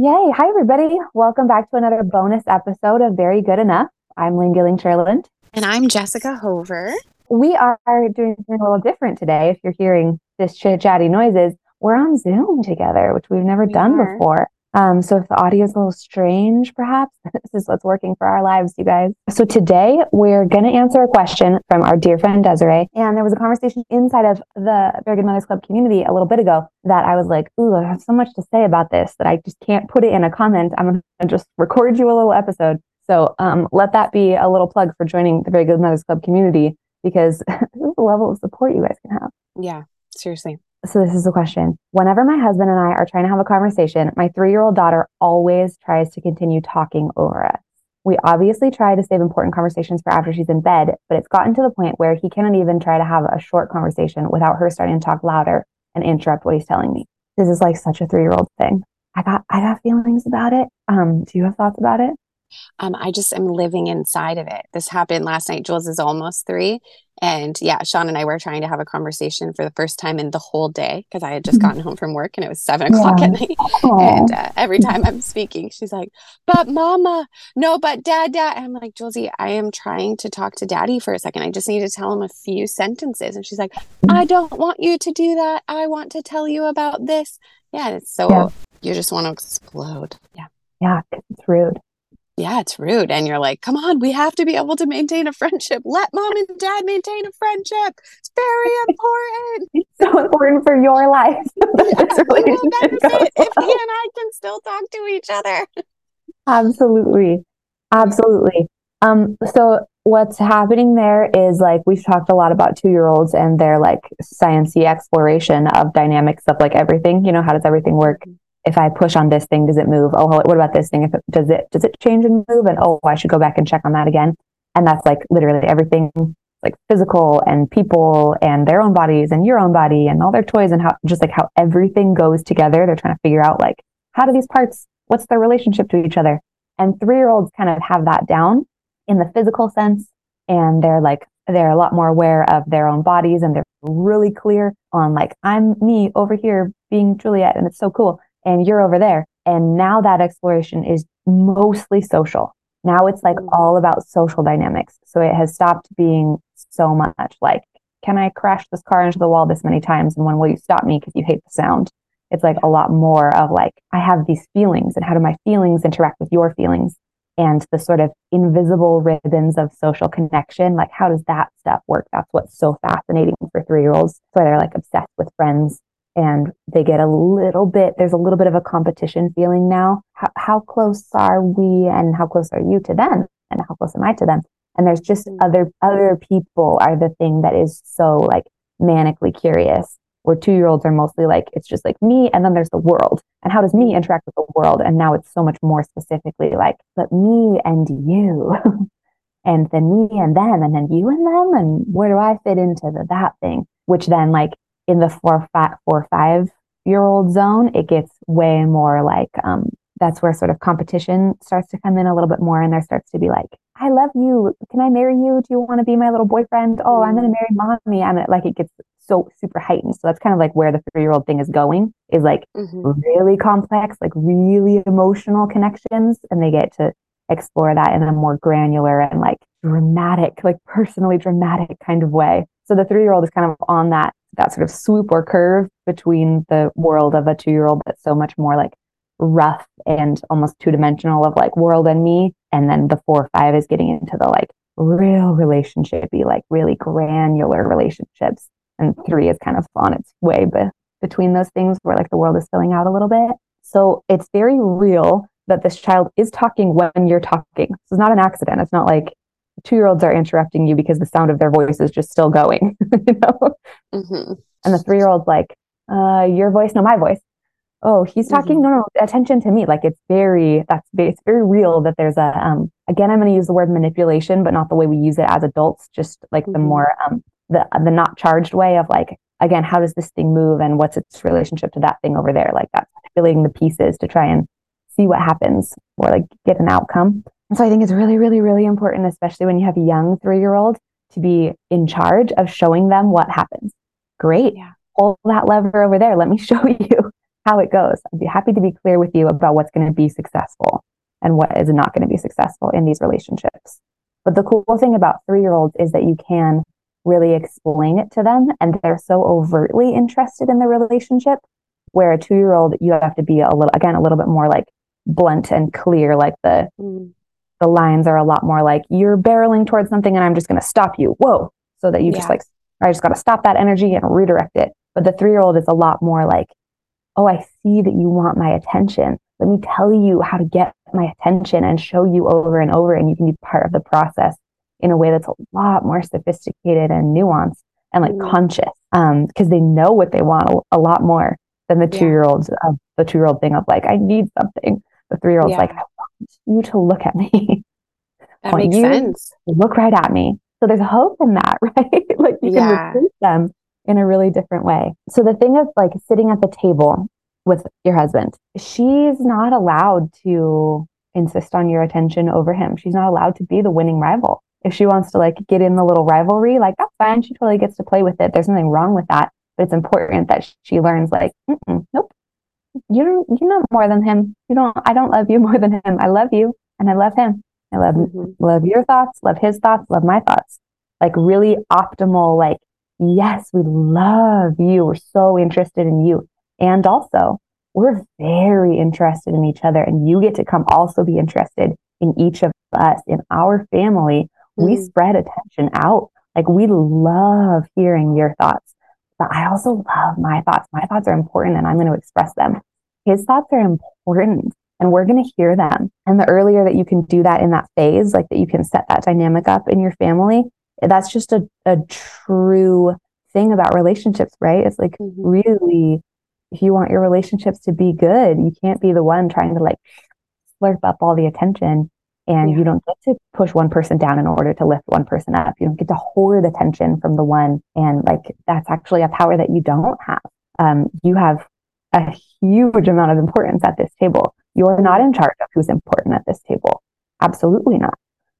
Yay. Hi, everybody. Welcome back to another bonus episode of Very Good Enough. I'm Layne Gilling Cherland. And I'm Jessica Hover. We are doing something a little different today. If you're hearing this chit chatty noises, we're on Zoom together, which we've never We done are. before. Um, so if the audio is a little strange, perhaps this is what's working for our lives, you guys. So today we're going to answer a question from our dear friend Desiree. And there was a conversation inside of the Very Good Mothers Club community a little bit ago that I was like, ooh, I have so much to say about this that I just can't put it in a comment. I'm going to just record you a little episode. So um, let that be a little plug for joining the Very Good Mothers Club community because this is the level of support you guys can have. Yeah, seriously. So this is the question. Whenever my husband and I are trying to have a conversation, my three-year-old daughter always tries to continue talking over us. We obviously try to save important conversations for after she's in bed, but it's gotten to the point where he cannot even try to have a short conversation without her starting to talk louder and interrupt what he's telling me. This is like such a three-year-old thing. I got I got feelings about it. Um, do you have thoughts about it? Um, I just am living inside of it. This happened last night. Jules is almost three. And yeah, Sean and I were trying to have a conversation for the first time in the whole day because I had just gotten home from work and it was seven o'clock at night. And uh, every time I'm speaking, she's like, but mama, no, but dad, dad. And I'm like, Julesy, I am trying to talk to daddy for a second. I just need to tell him a few sentences. And she's like, I don't want you to do that. I want to tell you about this. Yeah. It's so, Yeah. you just want to explode. Yeah. Yeah, it's rude. Yeah, it's rude. And you're like, come on, we have to be able to maintain a friendship. Let mom and dad maintain a friendship. It's very important. It's so important for your life. Yeah, this we will benefit if he and I can still talk to each other. Absolutely. Absolutely. Um, so what's happening there is like we've talked a lot about two year olds and their like sciencey exploration of dynamics of like everything. You know, how does everything work? If I push on this thing, does it move? Oh, what about this thing? If it does it does it change and move? And oh, I should go back and check on that again. And that's like literally everything like physical and people and their own bodies and your own body and all their toys and how just like how everything goes together. They're trying to figure out like how do these parts what's their relationship to each other? And three year olds kind of have that down in the physical sense. And they're like, they're a lot more aware of their own bodies and they're really clear on like, I'm me over here being Juliet and it's so cool. And you're over there. And now that exploration is mostly social. Now it's like Mhm. all about social dynamics. So it has stopped being so much like, can I crash this car into the wall this many times? And when will you stop me because you hate the sound? It's like a lot more of like, I have these feelings and how do my feelings interact with your feelings? And the sort of invisible ribbons of social connection, like how does that stuff work? That's what's so fascinating for three year olds. So they're like obsessed with friends and they get a little bit, there's a little bit of a competition feeling now. How, how close are we and how close are you to them? And how close am I to them? And there's just Mm. other, other people are the thing that is so like manically curious where two year olds are mostly like, it's just like me, and then there's the world. And how does me interact with the world? And now it's so much more specifically like, but me and you, and then me and them, and then you and them, and where do I fit into the, that thing? Which then, like, in the four, five, four, five year old zone, it gets way more like, um, that's where sort of competition starts to come in a little bit more. And there starts to be like, I love you. Can I marry you? Do you want to be my little boyfriend? Oh, I'm going to marry mommy. And it, like, it gets so super heightened. So that's kind of like where the three year old thing is going is like Mhm. really complex, like really emotional connections. And they get to explore that in a more granular and like dramatic, like personally dramatic kind of way. So the three year old is kind of on that, that sort of swoop or curve between the world of a two year old that's so much more like rough and almost two dimensional of like world and me. And then the four or five is getting into the like real relationshipy, like really granular relationships. And three is kind of on its way be- between those things where like the world is filling out a little bit. So it's very real that this child is talking when you're talking. Is not an accident. It's not like two year olds are interrupting you because the sound of their voice is just still going, you know? Mhm. And the three year old's like, uh, your voice, no, my voice. Oh, he's talking. No, no, attention to me. Like it's very, that's very, it's very real that there's a, um, again, I'm going to use the word manipulation, but not the way we use it as adults, just like the Mhm. more, um, the, the not charged way of like, again, how does this thing move and what's its relationship to that thing over there? Like that's manipulating the pieces to try and see what happens or like get an outcome. And so I think it's really, really, really important, especially when you have a young three year old to be in charge of showing them what happens. Great. Yeah. Hold that lever over there. Let me show you how it goes. I'd be happy to be clear with you about what's going to be successful and what is not going to be successful in these relationships. But the cool thing about three year olds is that you can really explain it to them and they're so overtly interested in the relationship where a two year old you have to be a little again a little bit more like blunt and clear like the mm. The lines are a lot more like you're barreling towards something and i'm just going to stop you. Whoa. So that you yeah. just like i just got to stop that energy and redirect it. But the three year old is a lot more like oh i see that you want my attention. Let me tell you how to get my attention and show you over and over and you can be part of the process in a way that's a lot more sophisticated and nuanced and like mm. conscious. Um because they know what they want a, a lot more than the two year olds of the two year old thing of like i need something. The three year old's yeah. like i you to look at me that makes sense look right at me so there's hope in that right like you can yeah. recruit them in a really different way so the thing of like sitting at the table with your husband she's not allowed to insist on your attention over him she's not allowed to be the winning rival if she wants to like get in the little rivalry, like that's fine. She totally gets to play with it. There's nothing wrong with that. But it's important that she learns like, nope, you you're not more than him. You don't, I don't love you more than him. I love you and I love him. I love, mm-hmm. love your thoughts, love his thoughts, love my thoughts. Like really optimal, like, yes, we love you. We're so interested in you. And also, we're very interested in each other. And you get to come also be interested in each of us, in our family, we mm. spread attention out. Like we love hearing your thoughts, but I also love my thoughts. My thoughts are important and I'm going to express them. His thoughts are important and we're going to hear them. And the earlier that you can do that in that phase, like that you can set that dynamic up in your family, that's just a, a true thing about relationships, right? It's like mm-hmm. really, if you want your relationships to be good, you can't be the one trying to like slurp up all the attention and yeah. you don't get to push one person down in order to lift one person up. You don't get to hoard attention from the one. And like, that's actually a power that you don't have. Um, you have a huge amount of importance at this table. You're not in charge of who's important at this table. Absolutely not.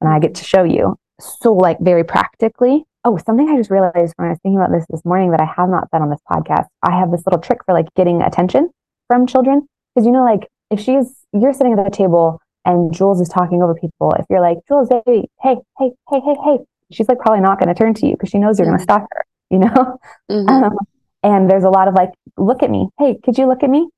And I get to show you. So, like, very practically, oh, something I just realized when I was thinking about this this morning that I have not said on this podcast. I have this little trick for like getting attention from children. Because, you know, like, if she's, you're sitting at the table and Jules is talking over people, if you're like, Jules, baby, hey, hey, hey, hey, hey, she's like probably not going to turn to you because she knows you're mm-hmm. going to stop her, you know? Mm-hmm. Um, and there's a lot of like, look at me. Hey, could you look at me?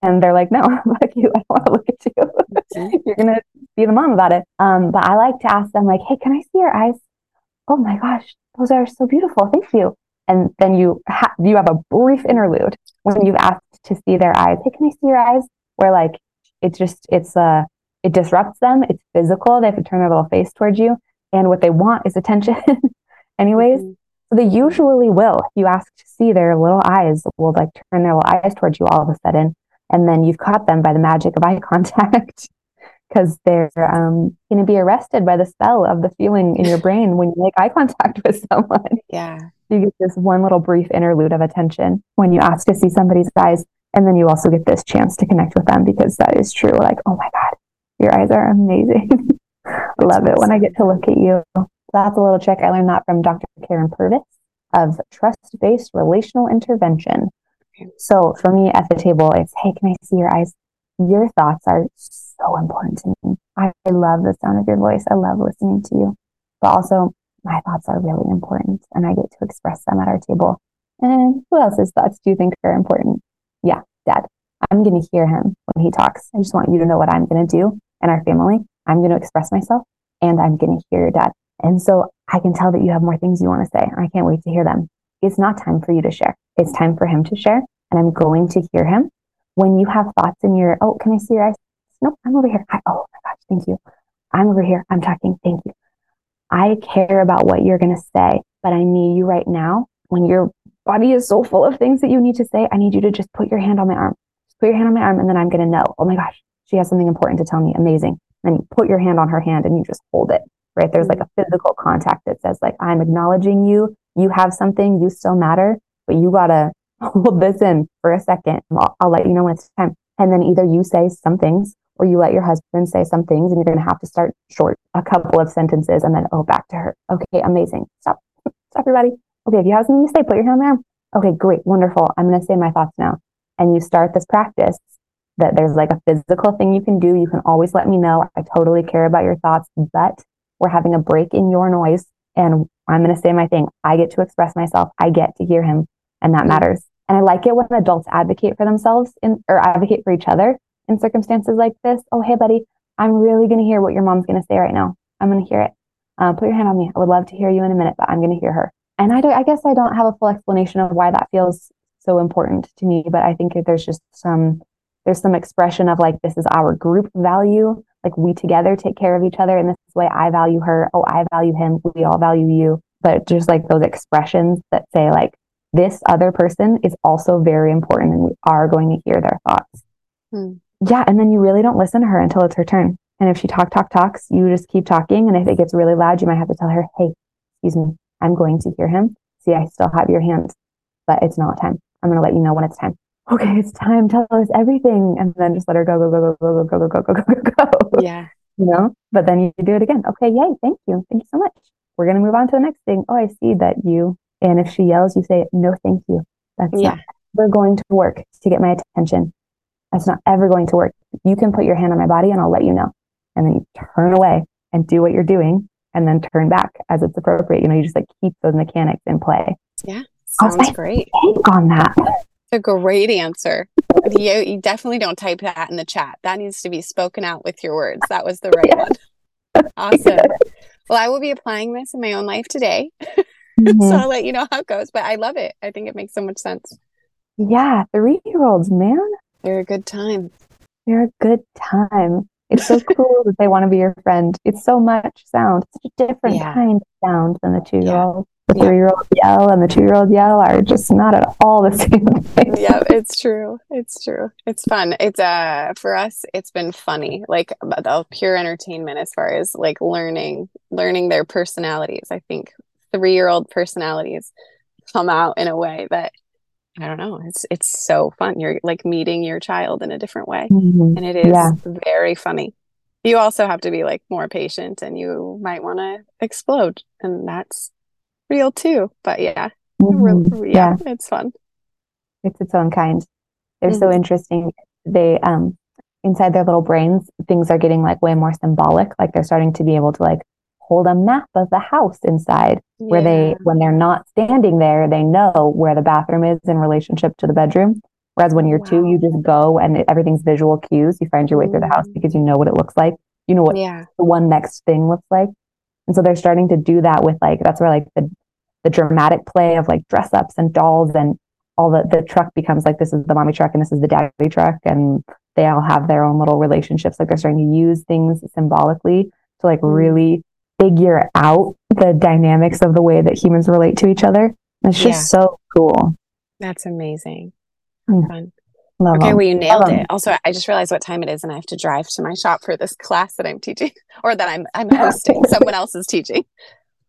And, they're like, no, fuck you. I don't want to look at you. You're going to be the mom about it. Um, but I like to ask them like, hey, can I see your eyes? Oh my gosh, those are so beautiful. Thank you. And then you ha- you have a brief interlude when you've asked to see their eyes. Hey, can I see your eyes? Where like it's just it's uh it disrupts them. It's physical. They have to turn their little face towards you. And what they want is attention, anyways. Mm-hmm. So they usually will. If you ask to see their little eyes, will like turn their little eyes towards you all of a sudden. And then you've caught them by the magic of eye contact because they're um, going to be arrested by the spell of the feeling in your brain when you make eye contact with someone. Yeah. You get this one little brief interlude of attention when you ask to see somebody's eyes. And then you also get this chance to connect with them because that is true. Like, oh my God, your eyes are amazing. I love it when I get to look at you. That's a little trick. I learned that from Dr. Karyn Purvis of trust based relational intervention. So for me at the table, it's hey, can I see your eyes? Your thoughts are so important to me. I, love the sound of your voice. I love listening to you. But also, my thoughts are really important and I get to express them at our table. And who else's thoughts do you think are important? Yeah, dad. I'm going to hear him when he talks. I just want you to know what I'm going to do and our family. I'm going to express myself and I'm going to hear your dad. And so I can tell that you have more things you want to say. I can't wait to hear them. It's not time for you to share. It's time for him to share. And I'm going to hear him. When you have thoughts in your, oh, can I see your eyes? Nope, I'm over here. I, oh my gosh, thank you. I'm over here. I'm talking. Thank you. I care about what you're going to say, but I need you right now. When your body is so full of things that you need to say, I need you to just put your hand on my arm. Just put your hand on my arm, and then I'm going to know. Oh my gosh, she has something important to tell me. Amazing. And you put your hand on her hand and you just hold it, right? There's like a physical contact that says like, I'm acknowledging you. You have something, you still matter, but you gotta hold this in for a second. I'll, I'll let you know when it's time. And then either you say some things or you let your husband say some things and you're going to have to start short, a couple of sentences and then, oh, back to her. Okay, amazing. Stop. Stop, everybody. Okay, if you have something to say, put your hand arm. Okay, great, wonderful. I'm going to say my thoughts now. and you start this practice that there's like a physical thing you can do. You can always let me know. I totally care about your thoughts, but we're having a break in your noise and I'm going to say my thing. I get to express myself. I get to hear him and that matters. And I like it when adults advocate for themselves in, or advocate for each other in circumstances like this. Oh, hey, buddy, I'm really going to hear what your mom's going to say right now. I'm going to hear it. Uh, put your hand on me. I would love to hear you in a minute, but I'm going to hear her. And I, don't, I guess I don't have a full explanation of why that feels so important to me, but I think there's just some there's some expression of like this is our group value like we together take care of each other and this is way. I value her. Oh i value him. We all value you. But just like those expressions that say like this other person is also very important and we are going to hear their thoughts. Hmm. yeah and then you really don't listen to her until it's her turn. And if she talk talk talks you just keep talking. And if it gets really loud you might have to tell her hey excuse me i'm going to hear him. See i still have your hand but it's not time. I'm going to let you know when it's time okay, it's time, tell us everything. And then just let her go, go, go, go, go, go, go, go, go, go, go, go. Yeah. You know, but then you do it again. Okay, yay, thank you. Thank you so much. We're going to move on to the next thing. Oh, I see that you, and if she yells, you say, no, thank you. That's yeah. not ever going to work to get my attention. That's not ever going to work. You can put your hand on my body and I'll let you know. And then you turn away and do what you're doing and then turn back as it's appropriate. You know, you just like keep those mechanics in play. Yeah. Sounds great. On that a great answer. You, you definitely don't type that in the chat. That needs to be spoken out with your words. That was the right one. Awesome. Well, I will be applying this in my own life today. Mm-hmm. so I'll let you know how it goes. But I love it. I think it makes so much sense. Yeah, three year olds, man. They're a good time. They're a good time. It's so cool that they want to be your friend. It's so much sound. It's such a different yeah. kind of sound than the two year old. Yeah the three year old yell and the two year old yell are just not at all the same thing. yeah, it's true. It's true. It's fun. It's uh for us it's been funny. Like the pure entertainment as far as like learning learning their personalities. I think three year old personalities come out in a way that I don't know. It's it's so fun. You're like meeting your child in a different way. Mm-hmm. And it is yeah. very funny. You also have to be like more patient and you might want to explode. And that's real too. But yeah, mm-hmm. yeah, yeah, it's fun. It's its own kind. They're mm-hmm. so interesting. They um inside their little brains, things are getting like way more symbolic. Like they're starting to be able to like hold a map of the house inside yeah. where they when they're not standing there, they know where the bathroom is in relationship to the bedroom. Whereas when you're wow. two, you just go and it, everything's visual cues. You find your way mm-hmm. through the house mm. because you know what it looks like. You know what yeah. the one next thing looks like. And so they're starting to do that with like that's where like the the dramatic play of like dress ups and dolls and all the the truck becomes like this is the mommy truck and this is the daddy truck and they all have their own little relationships like they're starting to use things symbolically to like mm. really figure out the dynamics of the way that humans relate to each other it's just yeah. so cool that's amazing mm. fun Love okay, them. well, you nailed Love it. Them. Also, I just realized what time it is, and I have to drive to my shop for this class that I'm teaching, or that I'm I'm hosting. Someone else is teaching,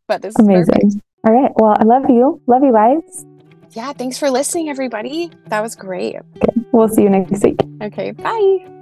but this amazing. Perfect. All right. Well, I love you. Love you guys. Yeah. Thanks for listening, everybody. That was great. Okay. We'll see you next week. Okay. Bye.